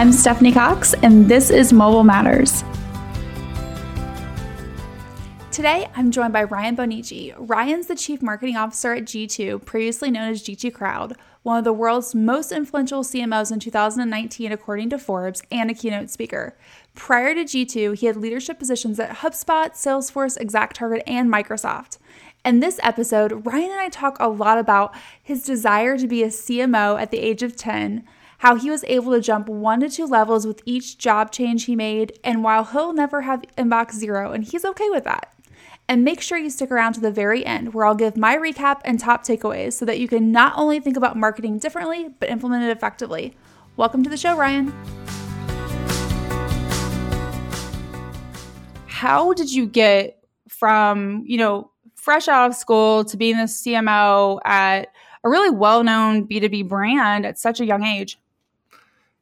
I'm Stephanie Cox, and this is Mobile Matters. Today, I'm joined by Ryan Bonnici. Ryan's the Chief Marketing Officer at G2, previously known as G2 Crowd, one of the world's most influential CMOs in 2019, according to Forbes, and a keynote speaker. Prior to G2, he had leadership positions at HubSpot, Salesforce, ExactTarget, and Microsoft. In this episode, Ryan and I talk a lot about his desire to be a CMO at the age of 10 how he was able to jump one to two levels with each job change he made, and while he'll never have inbox zero, and he's okay with that. And make sure you stick around to the very end where I'll give my recap and top takeaways so that you can not only think about marketing differently, but implement it effectively. Welcome to the show, Ryan. How did you get from, you know, fresh out of school to being the CMO at a really well known B2B brand at such a young age?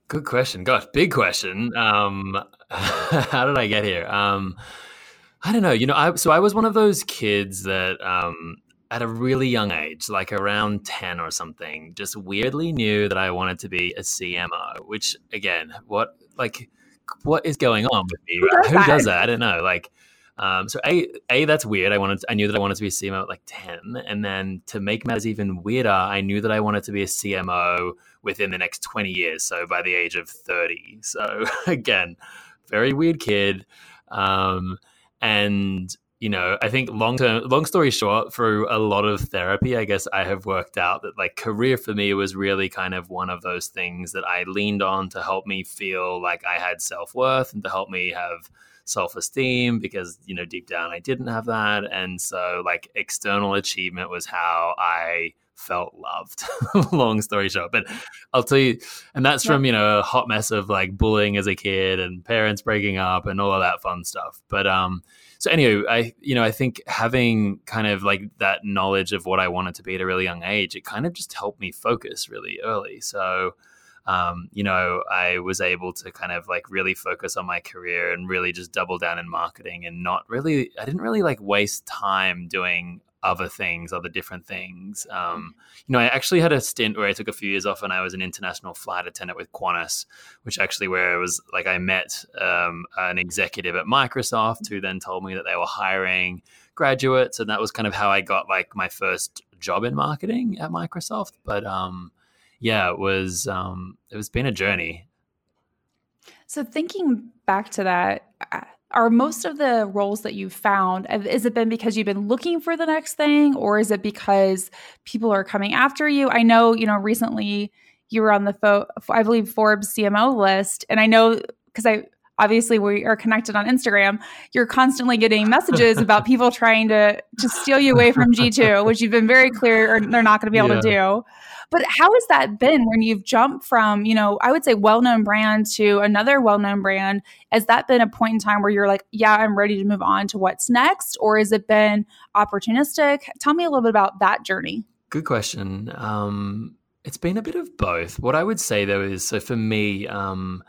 Good question. Gosh, big question. Um, how did I get here? Um, I don't know. You know, I so I was one of those kids that um, at a really young age, like around 10 or something, just weirdly knew that I wanted to be a CMO, which again, what like what is going on with me? Who does, Who does that? I don't know. Like um, so a a that's weird. I wanted I knew that I wanted to be a CMO at like ten, and then to make matters even weirder, I knew that I wanted to be a CMO within the next twenty years. So by the age of thirty. So again, very weird kid. Um, and you know, I think long term, long story short, through a lot of therapy, I guess I have worked out that like career for me was really kind of one of those things that I leaned on to help me feel like I had self worth and to help me have self esteem because, you know, deep down I didn't have that. And so, like, external achievement was how I felt loved. Long story short, but I'll tell you, and that's yeah. from you know a hot mess of like bullying as a kid and parents breaking up and all of that fun stuff. But um, so anyway, I you know I think having kind of like that knowledge of what I wanted to be at a really young age, it kind of just helped me focus really early. So um, you know, I was able to kind of like really focus on my career and really just double down in marketing and not really, I didn't really like waste time doing other things, other different things. Um, you know, I actually had a stint where I took a few years off and I was an international flight attendant with Qantas, which actually where it was like I met um, an executive at Microsoft who then told me that they were hiring graduates, and that was kind of how I got like my first job in marketing at Microsoft. But um, yeah, it was um, it was been a journey. So thinking back to that, uh, are most of the roles that you've found uh, is it been because you've been looking for the next thing, or is it because people are coming after you? I know you know recently you were on the fo- I believe Forbes CMO list, and I know because I obviously we are connected on Instagram, you're constantly getting messages about people trying to to steal you away from G2, which you've been very clear they're not going to be able yeah. to do. But how has that been when you've jumped from, you know, I would say well-known brand to another well-known brand? Has that been a point in time where you're like, yeah, I'm ready to move on to what's next? Or has it been opportunistic? Tell me a little bit about that journey. Good question. Um, it's been a bit of both. What I would say though is, so for me, um,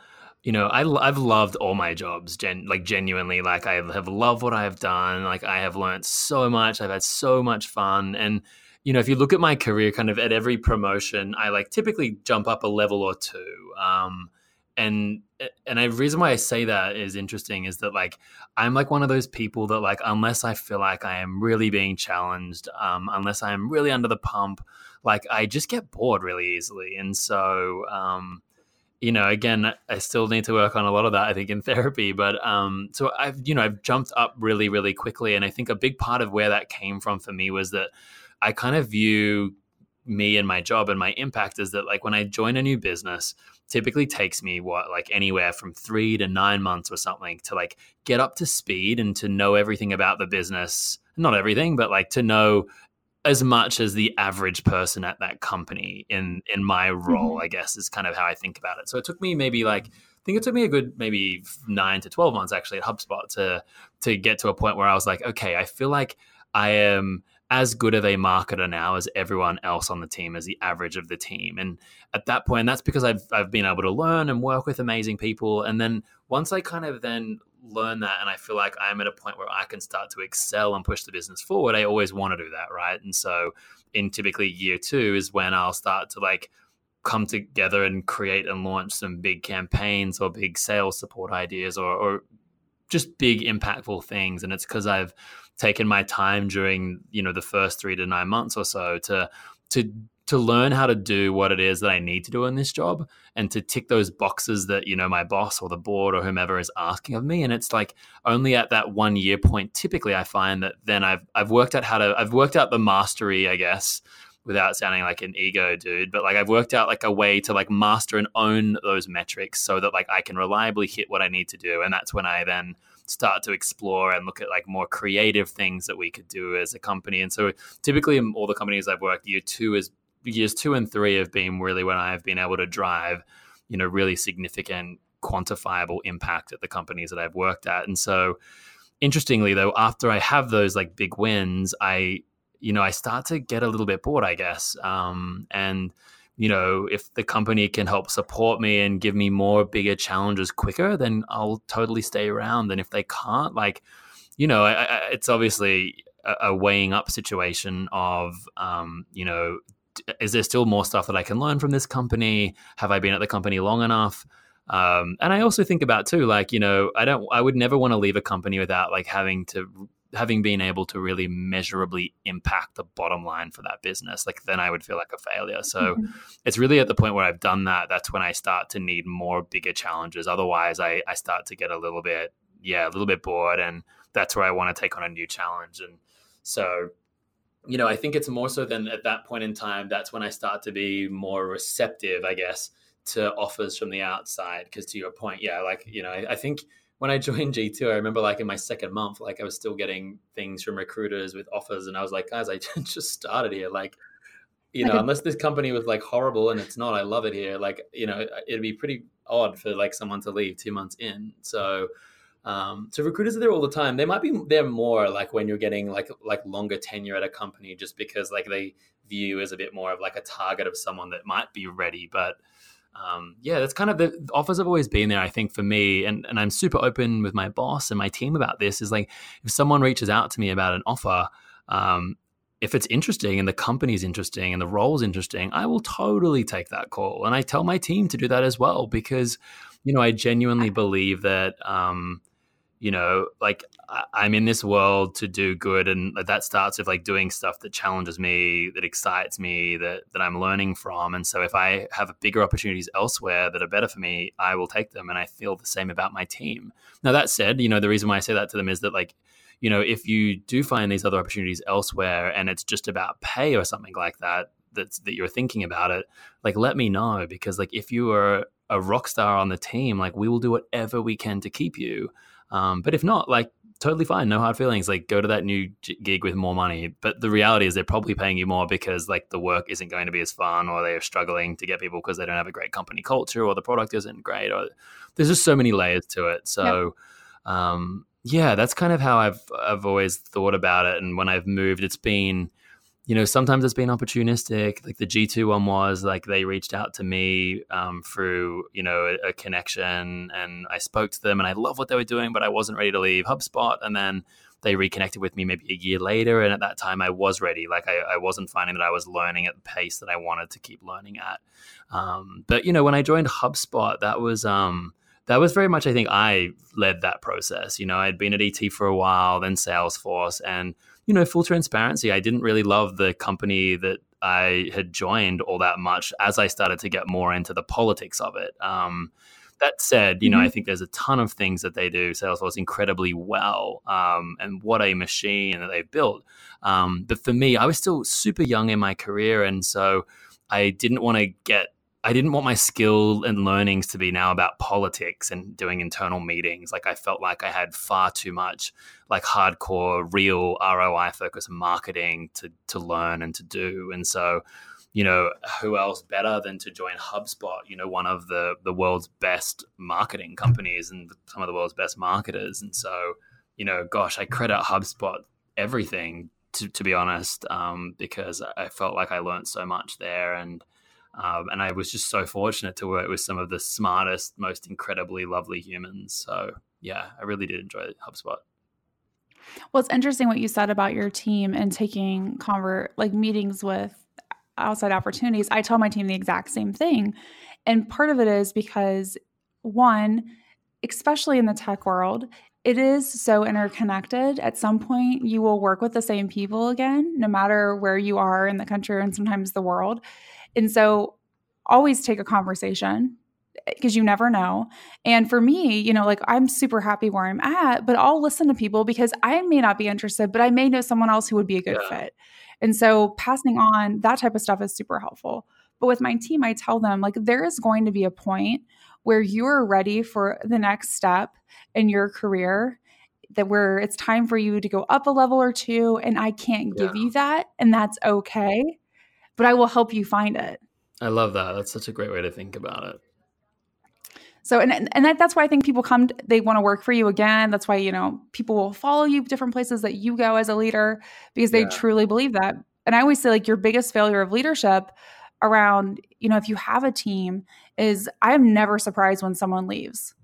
you know, I, I've loved all my jobs, gen, like genuinely. Like I have loved what I have done. Like I have learned so much. I've had so much fun, and you know, if you look at my career, kind of at every promotion, I like typically jump up a level or two. Um, and and the reason why I say that is interesting is that like I'm like one of those people that like unless I feel like I am really being challenged, um, unless I am really under the pump, like I just get bored really easily. And so, um, you know, again, I still need to work on a lot of that, I think, in therapy. But um, so I've, you know, I've jumped up really, really quickly. And I think a big part of where that came from for me was that I kind of view me and my job and my impact is that like when I join a new business, typically takes me what like anywhere from three to nine months or something to like get up to speed and to know everything about the business. Not everything, but like to know as much as the average person at that company in in my role, mm-hmm. I guess is kind of how I think about it. So it took me maybe like I think it took me a good maybe nine to twelve months actually at HubSpot to to get to a point where I was like, okay, I feel like I am as good of a marketer now as everyone else on the team, as the average of the team. And at that point, that's because I've I've been able to learn and work with amazing people. And then once I kind of then learn that and I feel like I'm at a point where I can start to excel and push the business forward, I always want to do that, right? And so in typically year two is when I'll start to like come together and create and launch some big campaigns or big sales support ideas or, or just big impactful things. And it's because i've taken my time during you know the first three to nine months or so to to to learn how to do what it is that I need to do in this job and to tick those boxes that you know my boss or the board or whomever is asking of me. And it's like only at that 1 year point typically I find that then I've I've worked out how to I've worked out the mastery I guess without sounding like an ego dude but like I've worked out like a way to like master and own those metrics so that like I can reliably hit what I need to do and that's when I then start to explore and look at like more creative things that we could do as a company. And so typically in all the companies I've worked, year two is years two and three have been really when I've been able to drive, you know, really significant quantifiable impact at the companies that I've worked at. And so interestingly though, after I have those like big wins, I, you know, I start to get a little bit bored, I guess. Um, and you know, if the company can help support me and give me more bigger challenges quicker, then I'll totally stay around. And if they can't, like, you know, I, I, it's obviously a, a, weighing up situation of, um, you know, is there still more stuff that I can learn from this company? Have I been at the company long enough? Um, and I also think about too, like you know, I don't, I would never want to leave a company without like having to having been able to really measurably impact the bottom line for that business, like then I would feel like a failure. So mm-hmm. it's really at the point where I've done that, that's when I start to need more bigger challenges. Otherwise, I, I start to get a little bit, yeah, a little bit bored. And that's where I want to take on a new challenge. And so, you know, I think it's more so than at that point in time, that's when I start to be more receptive, I guess, to offers from the outside. Because to your point, yeah, like, you know, I, I think when I joined G2, I remember like in my second month, like I was still getting things from recruiters with offers. And I was like, guys, I just started here. Like, you know, unless this company was like horrible and it's not, I love it here. Like, you know, it'd be pretty odd for like someone to leave two months in. So, um, so recruiters are there all the time. They might be there more like when you're getting like like longer tenure at a company, just because like they view as a bit more of like a target of someone that might be ready. But um, yeah, that's kind of the offers have always been there. I think for me, and and I'm super open with my boss and my team about this. Is like if someone reaches out to me about an offer, um, if it's interesting and the company's interesting and the role's interesting, I will totally take that call. And I tell my team to do that as well because, you know, I genuinely believe that um, you know, like I'm in this world to do good, and that starts with like doing stuff that challenges me, that excites me, that that I'm learning from. And so, if I have bigger opportunities elsewhere that are better for me, I will take them. And I feel the same about my team. Now, that said, you know, the reason why I say that to them is that like, you know, if you do find these other opportunities elsewhere, and it's just about pay or something like that, that's that you're thinking about it, like let me know because like if you are a rock star on the team, like we will do whatever we can to keep you. Um, but if not, like totally fine, no hard feelings. Like go to that new gig with more money. But the reality is they're probably paying you more because like the work isn't going to be as fun, or they're struggling to get people because they don't have a great company culture, or the product isn't great, or there's just so many layers to it. So. Yep. Um, yeah, that's kind of how I've I've always thought about it. And when I've moved, it's been you know, sometimes it's been opportunistic. Like the G2 one was like they reached out to me um, through, you know, a, a, connection and I spoke to them and I love what they were doing, but I wasn't ready to leave HubSpot. And then they reconnected with me maybe a year later. And at that time, I was ready. Like I, I wasn't finding that I was learning at the pace that I wanted to keep learning at. Um, but, you know, when I joined HubSpot, that was, um, that was very much, I think, I led that process. You know, I'd been at ET for a while, then Salesforce, and you know, full transparency, I didn't really love the company that I had joined all that much as I started to get more into the politics of it. Um, that said, you know, mm-hmm. I think there's a ton of things that they do Salesforce incredibly well, um, and what a machine that they've built. Um, but for me, I was still super young in my career, and so I didn't want to get I didn't want my skill and learnings to be now about politics and doing internal meetings. Like I felt like I had far too much like hardcore, real ROI focused marketing to to learn and to do. And so, you know, who else better than to join HubSpot? You know, one of the the world's best marketing companies and some of the world's best marketers. And so, you know, gosh, I credit HubSpot everything to, to be honest, um, because I felt like I learned so much there and um, and I was just so fortunate to work with some of the smartest, most incredibly lovely humans. So, yeah, I really did enjoy HubSpot. Well, it's interesting what you said about your team and taking convert like meetings with outside opportunities, I tell my team the exact same thing. And part of it is because, one, especially in the tech world, it is so interconnected. At some point, you will work with the same people again, no matter where you are in the country and sometimes the world. And so, always take a conversation eh, because you never know. And for me, you know, like I'm super happy where I'm at, but I'll listen to people because I may not be interested, but I may know someone else who would be a good yeah. fit. And so passing on that type of stuff is super helpful. But with my team, I tell them like there is going to be a point where you're ready for the next step in your career that where it's time for you to go up a level or two and I can't give yeah. you that and that's okay but I will help you find it. I love that. That's such a great way to think about it. So and and that, that's why I think people come they want to work for you again. That's why you know people will follow you different places that you go as a leader because they yeah. truly believe that. And I always say like your biggest failure of leadership around you know if you have a team is I am never surprised when someone leaves.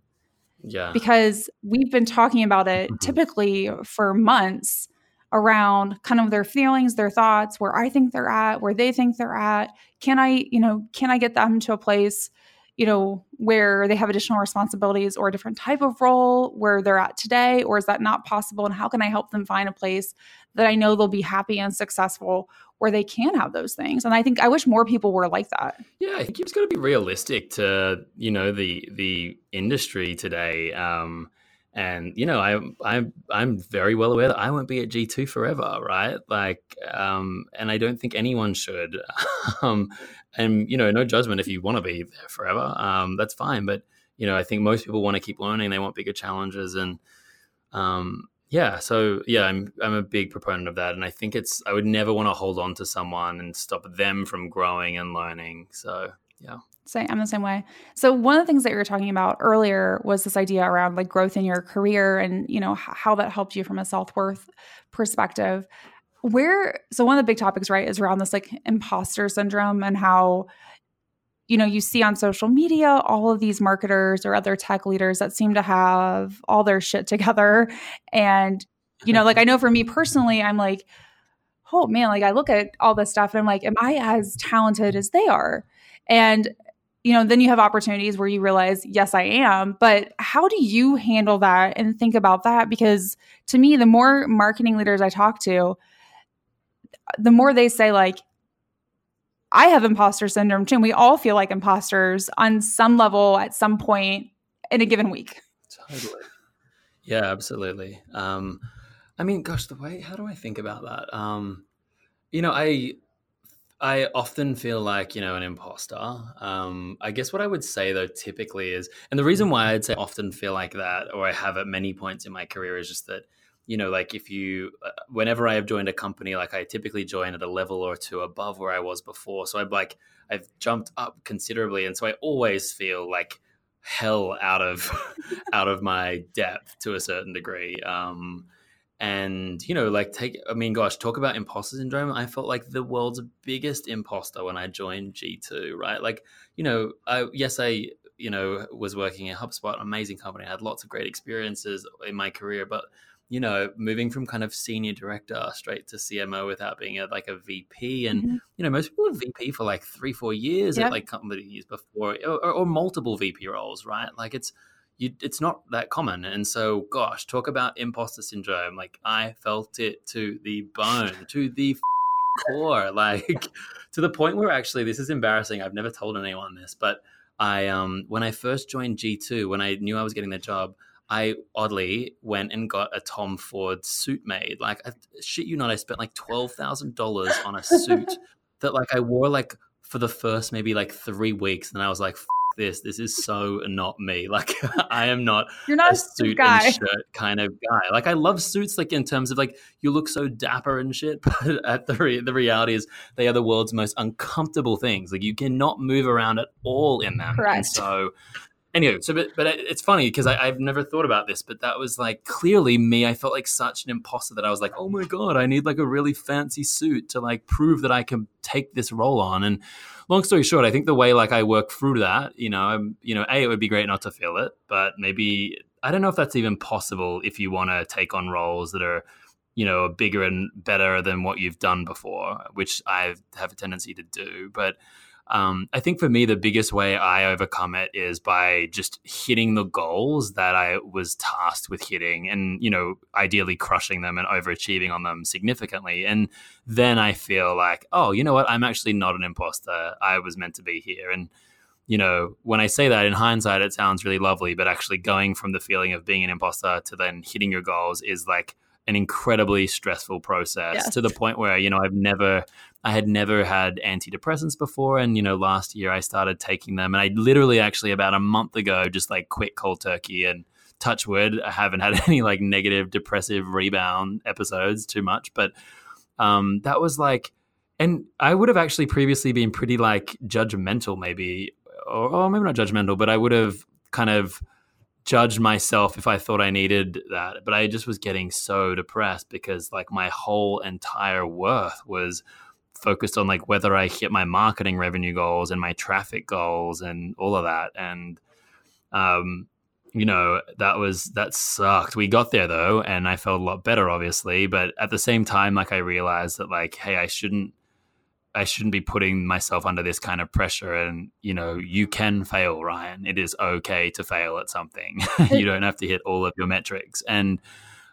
Yeah. Because we've been talking about it mm-hmm. typically for months around kind of their feelings, their thoughts, where I think they're at, where they think they're at. Can I, you know, can I get them to a place, you know, where they have additional responsibilities or a different type of role where they're at today? Or is that not possible? And how can I help them find a place that I know they'll be happy and successful where they can have those things? And I think I wish more people were like that. Yeah, I think you've got to be realistic to, you know, the the industry today. Um, and you know i i'm i'm very well aware that i won't be at g2 forever right? Like um and i don't think anyone should. Um and you know no judgment if you want to be there forever um that's fine. But you know i think most people want to keep learning they want bigger challenges and um yeah so yeah i'm i'm a big proponent of that. And i think it's i would never want to hold on to someone and stop them from growing and learning. So yeah same, I'm the same way. So one of the things that you were talking about earlier was this idea around like growth in your career and you know how that helped you from a self worth perspective. Where so one of the big topics right is around this like imposter syndrome and how you know you see on social media all of these marketers or other tech leaders that seem to have all their shit together and you know like I know for me personally I'm like oh man like I look at all this stuff and I'm like am I as talented as they are and you know, then you have opportunities where you realize, yes, I am. But how do you handle that and think about that? Because to me, the more marketing leaders I talk to, the more they say, like, I have imposter syndrome too. And we all feel like imposters on some level at some point in a given week. Totally. Yeah, absolutely. Um, I mean, gosh, the way, how do I think about that? Um, you know, I, I often feel like, you know, an imposter. Um, I guess what I would say though, typically is, and the reason why I'd say often feel like that, or I have at many points in my career, is just that, you know, like if you, uh, whenever I have joined a company, like I typically join at a level or two above where I was before. So I'm like, I've jumped up considerably. And so I always feel like hell out of, out of my depth to a certain degree. Um, and you know like take i mean gosh talk about imposter syndrome. I felt like the world's biggest imposter when i joined g2 right? Like you know i yes i you know was working at hubspot an amazing company. I had lots of great experiences in my career. But you know moving from kind of senior director straight to cmo without being a, like a vp and mm-hmm. you know most people are vp for like three four years at like companies before or, or multiple vp roles right? Like it's you, it's not that common. And so, gosh, talk about imposter syndrome. Like I felt it to the bone, to the core, like to the point where actually this is embarrassing. I've never told anyone this, but I um when I first joined G2, when I knew I was getting the job, I oddly went and got a Tom Ford suit made. Like I, shit you not, I spent like twelve thousand dollars on a suit that like I wore like for the first maybe like three weeks, and I was like this. This is so not me. Like I am not. You're not a, a suit guy. and shirt kind of guy. Like I love suits, like in terms of like you look so dapper and shit. But at the re- the reality is they are the world's most uncomfortable things. Like you cannot move around at all in them. Correct. And so anyway, so but, but it's funny because I've never thought about this, but that was like clearly me. I felt like such an imposter that I was like, oh my god, I need like a really fancy suit to like prove that I can take this role on. And long story short, I think the way like I work through that, you know, I'm, you know, a it would be great not to feel it, but maybe I don't know if that's even possible if you want to take on roles that are you know, bigger and better than what you've done before, which I have a tendency to do. But um, I think for me, the biggest way I overcome it is by just hitting the goals that I was tasked with hitting and, you know, ideally crushing them and overachieving on them significantly. And then I feel like, oh, you know what? I'm actually not an imposter. I was meant to be here. And, you know, when I say that in hindsight, it sounds really lovely, but actually going from the feeling of being an imposter to then hitting your goals is like an incredibly stressful process yes. to the point where, you know, I've never I had never had antidepressants before. And, you know, last year I started taking them. And I literally actually about a month ago just like quit cold turkey and touch wood. I haven't had any like negative depressive rebound episodes too much. But um, that was like, and I would have actually previously been pretty like judgmental, maybe, or, or maybe not judgmental, but I would have kind of judged myself if I thought I needed that. But I just was getting so depressed because like my whole entire worth was focused on like whether I hit my marketing revenue goals and my traffic goals and all of that. And, um, you know, that was, that sucked. We got there though, and I felt a lot better, obviously. But at the same time, like I realized that, like, hey, I shouldn't, I shouldn't be putting myself under this kind of pressure. And, you know, you can fail, Ryan. It is okay to fail at something. you don't have to hit all of your metrics. And,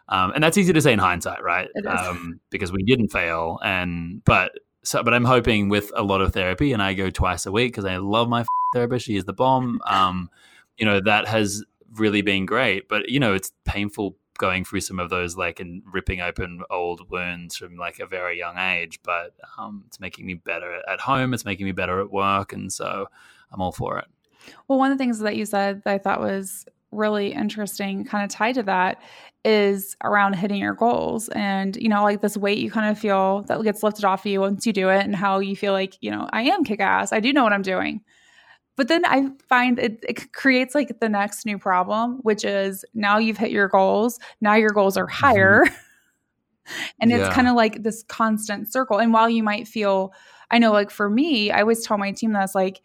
um, and that's easy to say in hindsight, right? Um, because we didn't fail. And, but so, but I'm hoping with a lot of therapy, and I go twice a week because I love my therapist. She is the bomb. Um, you know, that has really been great. But you know, it's painful going through some of those like and ripping open old wounds from like a very young age. But um, it's making me better at home. It's making me better at work, and so I'm all for it. Well, one of the things that you said that I thought was really interesting, kind of tied to that, is around hitting your goals and you know like this weight you kind of feel that gets lifted off of you once you do it and how you feel like you know i am kick ass i do know what i'm doing but then i find it, it creates like the next new problem which is now you've hit your goals now your goals are mm-hmm. higher mm-hmm. and yeah. it's kind of like this constant circle and while you might feel i know like for me i always tell my team that's like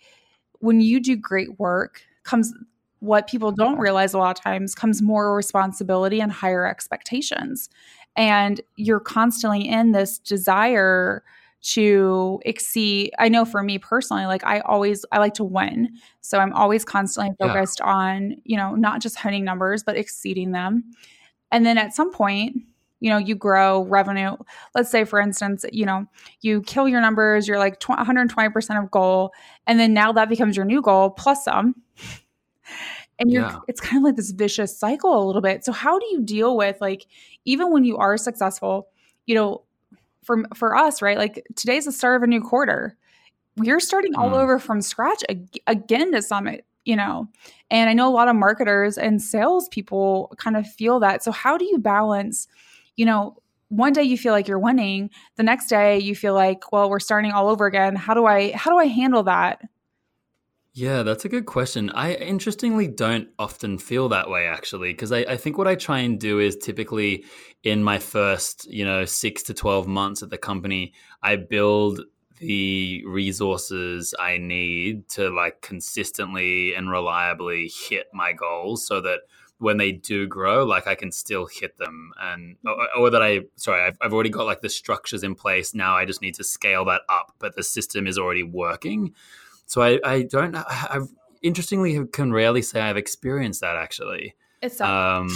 when you do great work comes what people don't realize a lot of times comes more responsibility and higher expectations. And you're constantly in this desire to exceed i know for me personally like i always i like to win. So i'm always constantly focused yeah. on you know not just hitting numbers but exceeding them. And then at some point you know you grow revenue. Let's say for instance you know you kill your numbers you're like 120% of goal and then now that becomes your new goal plus some and you're yeah. it's kind of like this vicious cycle a little bit. So how do you deal with like even when you are successful you know for for us right like today's the start of a new quarter. We're starting all mm. over from scratch ag- again to summit you know? And i know a lot of marketers and salespeople kind of feel that. So how do you balance you know one day you feel like you're winning the next day you feel like well we're starting all over again. How do i how do i handle that yeah, that's a good question. I interestingly don't often feel that way actually, because I, I, think what I try and do is typically in my first, you know, six to 12 months at the company, I build the resources I need to like consistently and reliably hit my goals so that when they do grow, like I can still hit them and or, or that I sorry, I've, I've already got like the structures in place. Now I just need to scale that up, but the system is already working. So I, I don't I interestingly can rarely say I've experienced that actually. It's um,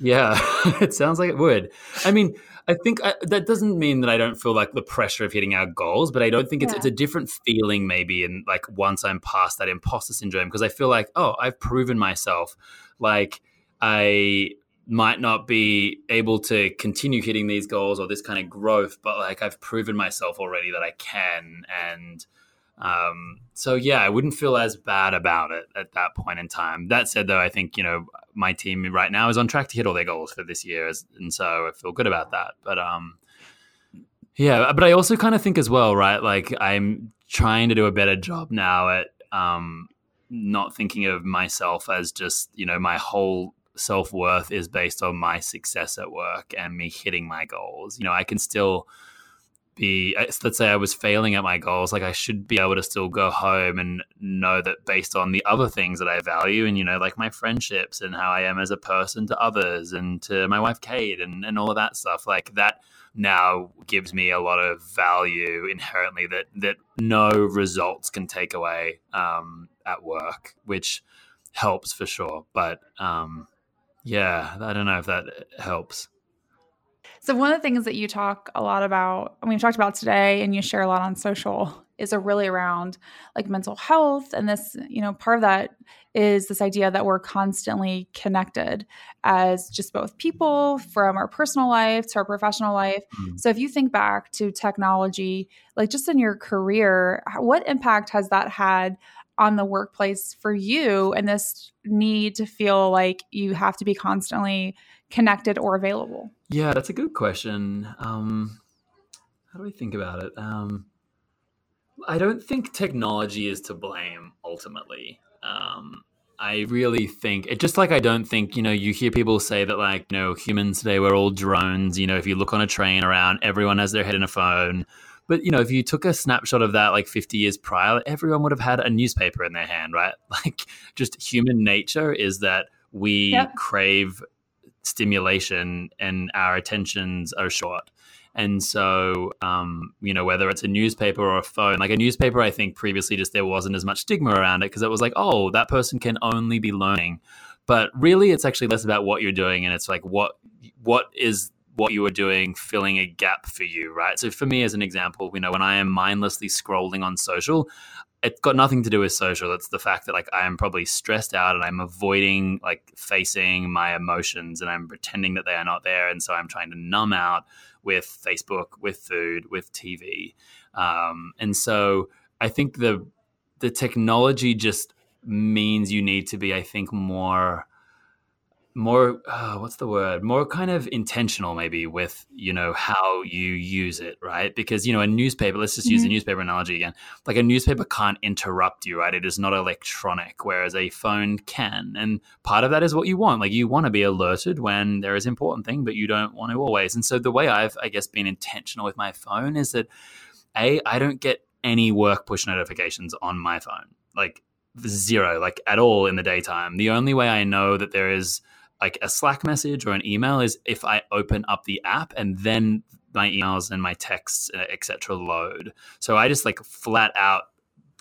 yeah, it sounds like it would. I mean, I think I, that doesn't mean that I don't feel like the pressure of hitting our goals, but I don't think it's, yeah. it's a different feeling maybe. And like once I'm past that imposter syndrome, because I feel like, oh, I've proven myself. Like I might not be able to continue hitting these goals or this kind of growth, but like I've proven myself already that I can. And um, so yeah, I wouldn't feel as bad about it at that point in time. That said, though, I think you know my team right now is on track to hit all their goals for this year, and so I feel good about that. But um, yeah, but I also kind of think as well, right? Like I'm trying to do a better job now at um, not thinking of myself as just you know my whole self worth is based on my success at work and me hitting my goals. You know, I can still be uh, let's say I was failing at my goals, like I should be able to still go home and know that based on the other things that I value and you know like my friendships and how I am as a person to others and to my wife Kate and and all of that stuff like that now gives me a lot of value inherently that that no results can take away um, at work, which helps for sure. But um, yeah, I don't know if that helps. So one of the things that you talk a lot about, and we've talked about today, and you share a lot on social, is a really around like mental health, and this, you know, part of that is this idea that we're constantly connected as just both people from our personal life to our professional life. Mm-hmm. So if you think back to technology, like just in your career, what impact has that had on the workplace for you and this need to feel like you have to be constantly connected or available? Yeah, that's a good question. Um, how do we think about it? Um, I don't think technology is to blame ultimately. Um, I really think it just like I don't think, you know, you hear people say that like, you know, humans today we're all drones, you know, if you look on a train around, everyone has their head in a phone. But you know, if you took a snapshot of that like 50 years prior, everyone would have had a newspaper in their hand, right? Like just human nature is that we yep. crave stimulation and our attentions are short. And so, um, you know, whether it's a newspaper or a phone, like a newspaper, I think previously just there wasn't as much stigma around it because it was like, oh, that person can only be learning. But really, it's actually less about what you're doing, and it's like what what is what you are doing filling a gap for you, right? So for me, as an example, you know, when I am mindlessly scrolling on social, it's got nothing to do with social. It's the fact that like I am probably stressed out and I'm avoiding like facing my emotions and I'm pretending that they are not there. And so I'm trying to numb out with Facebook, with food, with TV. Um, and so I think the the technology just means you need to be, I think, more more uh, what's the word? More kind of intentional maybe with you know how you use it right? Because you know a newspaper let's just mm-hmm. use a newspaper analogy again. Like a newspaper can't interrupt you right? It is not electronic whereas a phone can. And part of that is what you want. Like you want to be alerted when there is important thing but you don't want to always. And so the way i've i guess been intentional with my phone is that a i don't get any work push notifications on my phone. Like zero like at all in the daytime. The only way i know that there is like a Slack message or an email is if I open up the app and then my emails and my texts uh, etc load. So I just like flat out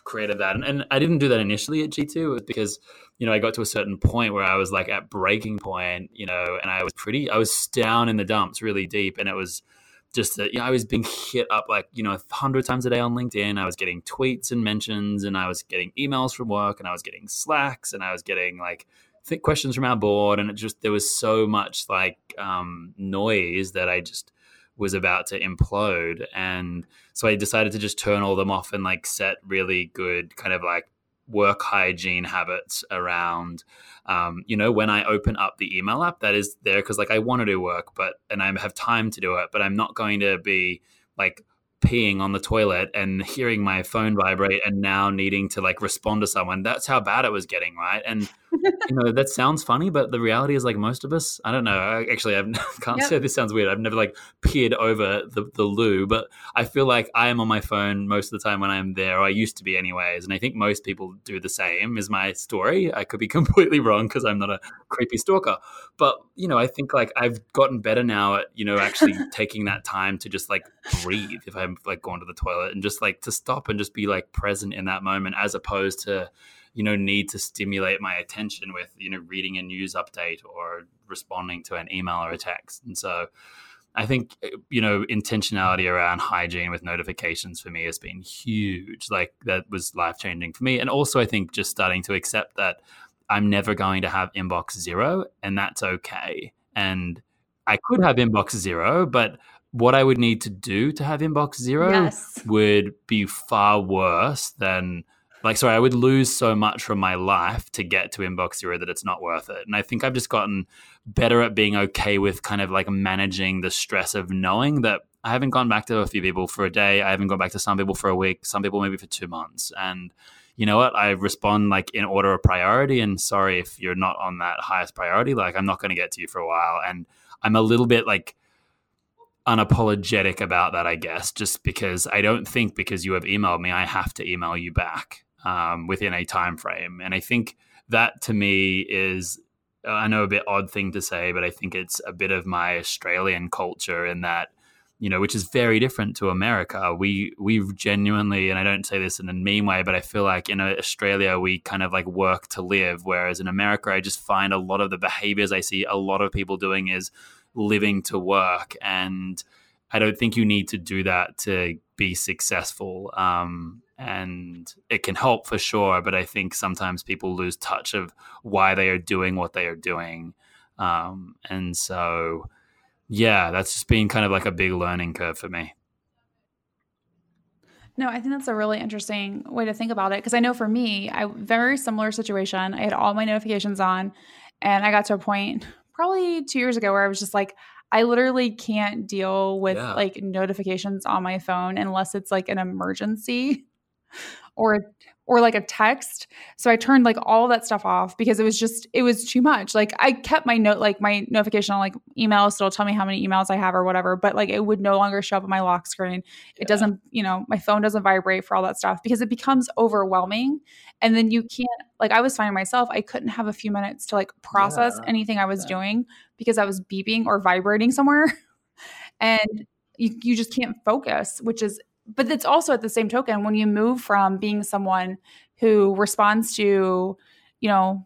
created that, and, and I didn't do that initially at G two. Because you know I got to a certain point where I was like at breaking point, you know, and I was pretty, I was down in the dumps, really deep, and it was just that you know, I was being hit up like you know a hundred times a day on LinkedIn. I was getting tweets and mentions, and I was getting emails from work, and I was getting slacks, and I was getting like th- questions from our board, and it just there was so much like um, noise that I just was about to implode, and so I decided to just turn all them off and like set really good kind of like work hygiene habits around um, you know when i open up the email app that is there because like i want to do work but and i have time to do it but i'm not going to be like peeing on the toilet and hearing my phone vibrate and now needing to like respond to someone. That's how bad it was getting right? And you know that sounds funny but the reality is like most of us i don't know I, actually i can't yep. say this sounds weird i've never like peered over the, the loo but i feel like i am on my phone most of the time when i'm there or i used to be anyways and i think most people do the same is my story i could be completely wrong because i'm not a creepy stalker but you know i think like i've gotten better now at you know actually taking that time to just like breathe if i'm like going to the toilet and just like to stop and just be like present in that moment as opposed to you know need to stimulate my attention with you know reading a news update or responding to an email or a text and so I think eh, you know intentionality around hygiene with notifications for me has been huge. Like that was life changing for me, and also I think just starting to accept that I'm never going to have inbox zero, and that's okay. And I could have inbox zero, but what I would need to do to have inbox zero yes. would be far worse than like sorry i would lose so much from my life to get to inbox zero that it's not worth it. And i think i've just gotten better at being okay with kind of like managing the stress of knowing that i haven't gone back to a few people for a day. I haven't gone back to some people for a week some people maybe for two months. And you know what? I respond like in order of priority. And sorry if you're not on that highest priority. Like i'm not going to get to you for a while. And i'm a little bit like unapologetic about that, I guess, just because I don't think because you have emailed me, I have to email you back um, within a time frame. And I think that to me is I know a bit odd thing to say, but I think it's a bit of my Australian culture in that, you know, which is very different to America. We we genuinely, and I don't say this in a mean way, but I feel like in Australia we kind of like work to live, whereas in America I just find a lot of the behaviors I see a lot of people doing is living to work, and I don't think you need to do that to be successful. Um, and it can help for sure but i think sometimes people lose touch of why they are doing what they are doing um, and so yeah that's just been kind of like a big learning curve for me no i think that's a really interesting way to think about it because i know for me i very similar situation i had all my notifications on and i got to a point probably two years ago where i was just like I literally can't deal with yeah. like notifications on my phone unless it's like an emergency or or like a text. So I turned like all that stuff off because it was just it was too much. Like I kept my note like my notification on like emails so it'll tell me how many emails I have or whatever, but like it would no longer show up on my lock screen. Yeah. It doesn't, you know, my phone doesn't vibrate for all that stuff because it becomes overwhelming and then you can't like I was finding myself I couldn't have a few minutes to like process yeah. anything I was yeah. doing because I was beeping or vibrating somewhere. and you, you just can't focus, which is but it's also at the same token when you move from being someone who responds to you know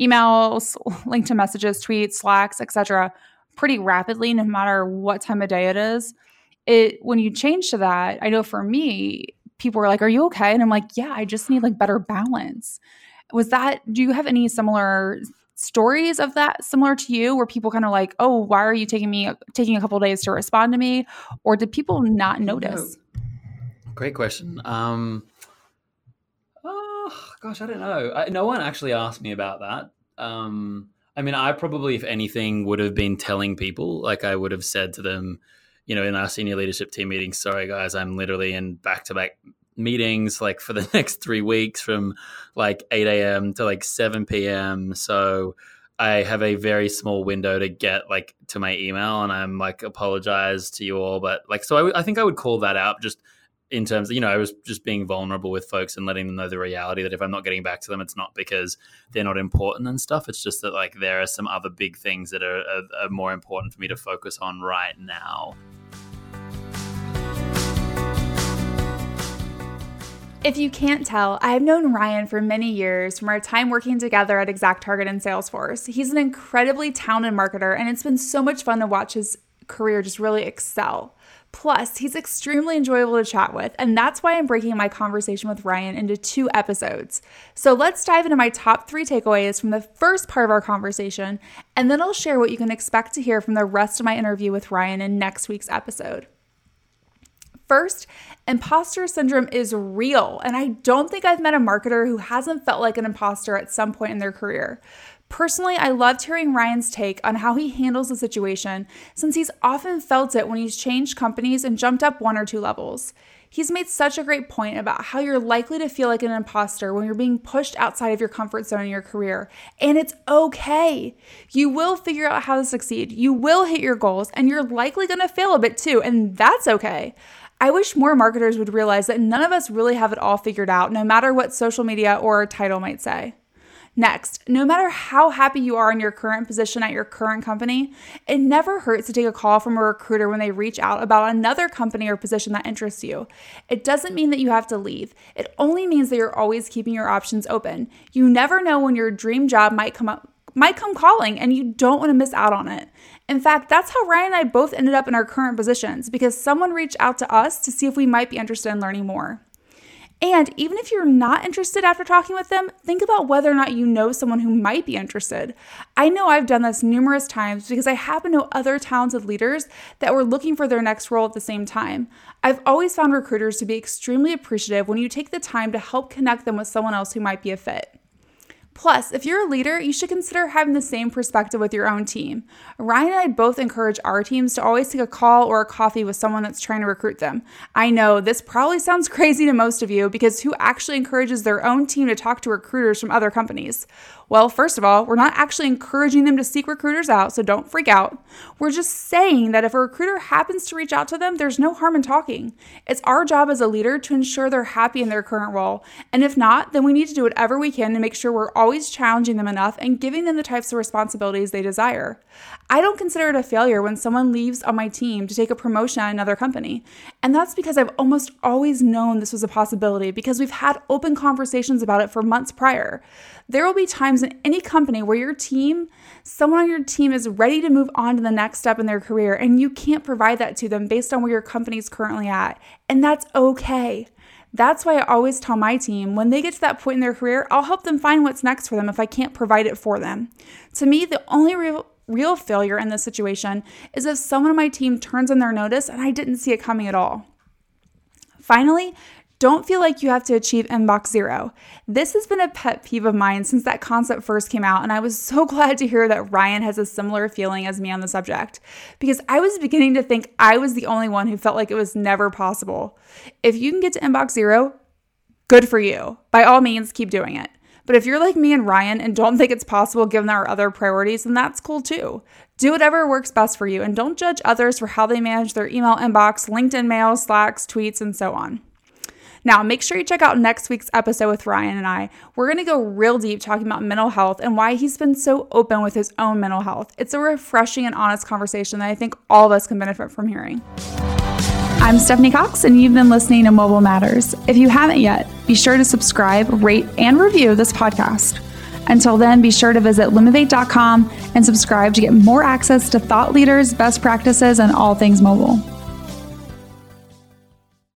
emails LinkedIn messages tweets slacks etc pretty rapidly no matter what time of day it is it when you change to that i know for me people were like are you okay? And i'm like yeah i just need like better balance. Was that do you have any similar stories of that similar to you where people kind of like oh why are you taking me taking a couple days to respond to me? Or did people not notice Great question. Um, oh, gosh, I don't know. I, no one actually asked me about that. Um, I mean, I probably, if anything, would have been telling people, like I would have said to them, you know, in our senior leadership team meeting, sorry guys, I'm literally in back to back meetings like for the next three weeks from like 8 a.m. to like 7 p.m. So I have a very small window to get like to my email and I'm like apologize to you all. But like, so I, w- I think I would call that out just in terms of, you know, I was just being vulnerable with folks and letting them know the reality that if I'm not getting back to them, it's not because they're not important and stuff. It's just that like there are some other big things that are, are, are more important for me to focus on right now. If you can't tell, I've known Ryan for many years from our time working together at Exact Target and Salesforce. He's an incredibly talented marketer, and it's been so much fun to watch his career just really excel. Plus, he's extremely enjoyable to chat with, and that's why I'm breaking my conversation with Ryan into two episodes. So let's dive into my top three takeaways from the first part of our conversation, and then I'll share what you can expect to hear from the rest of my interview with Ryan in next week's episode. First, imposter syndrome is real, and I don't think I've met a marketer who hasn't felt like an imposter at some point in their career. Personally, I loved hearing Ryan's take on how he handles the situation since he's often felt it when he's changed companies and jumped up one or two levels. He's made such a great point about how you're likely to feel like an imposter when you're being pushed outside of your comfort zone in your career. And it's okay. You will figure out how to succeed, you will hit your goals, and you're likely going to fail a bit too. And that's okay. I wish more marketers would realize that none of us really have it all figured out, no matter what social media or title might say. Next, no matter how happy you are in your current position at your current company, it never hurts to take a call from a recruiter when they reach out about another company or position that interests you. It doesn't mean that you have to leave, it only means that you're always keeping your options open. You never know when your dream job might come up. Might come calling and you don't want to miss out on it. In fact, that's how Ryan and I both ended up in our current positions because someone reached out to us to see if we might be interested in learning more. And even if you're not interested after talking with them, think about whether or not you know someone who might be interested. I know I've done this numerous times because I happen to know other talented leaders that were looking for their next role at the same time. I've always found recruiters to be extremely appreciative when you take the time to help connect them with someone else who might be a fit. Plus, if you're a leader, you should consider having the same perspective with your own team. Ryan and I both encourage our teams to always take a call or a coffee with someone that's trying to recruit them. I know this probably sounds crazy to most of you because who actually encourages their own team to talk to recruiters from other companies? Well, first of all, we're not actually encouraging them to seek recruiters out, so don't freak out. We're just saying that if a recruiter happens to reach out to them, there's no harm in talking. It's our job as a leader to ensure they're happy in their current role. And if not, then we need to do whatever we can to make sure we're always challenging them enough and giving them the types of responsibilities they desire. I don't consider it a failure when someone leaves on my team to take a promotion at another company. And that's because I've almost always known this was a possibility because we've had open conversations about it for months prior. There will be times in any company where your team, someone on your team is ready to move on to the next step in their career, and you can't provide that to them based on where your company is currently at. And that's okay. That's why I always tell my team when they get to that point in their career, I'll help them find what's next for them if I can't provide it for them. To me, the only real real failure in this situation is if someone on my team turns in their notice and I didn't see it coming at all. Finally, don't feel like you have to achieve inbox zero. This has been a pet peeve of mine since that concept first came out, and I was so glad to hear that Ryan has a similar feeling as me on the subject because I was beginning to think I was the only one who felt like it was never possible. If you can get to inbox zero, good for you. By all means, keep doing it. But if you're like me and Ryan and don't think it's possible given our other priorities, then that's cool too. Do whatever works best for you and don't judge others for how they manage their email inbox, LinkedIn mail, Slacks, tweets, and so on. Now, make sure you check out next week's episode with Ryan and I. We're going to go real deep talking about mental health and why he's been so open with his own mental health. It's a refreshing and honest conversation that I think all of us can benefit from hearing. I'm Stephanie Cox, and you've been listening to Mobile Matters. If you haven't yet, be sure to subscribe, rate, and review this podcast. Until then, be sure to visit limivate.com and subscribe to get more access to thought leaders, best practices, and all things mobile.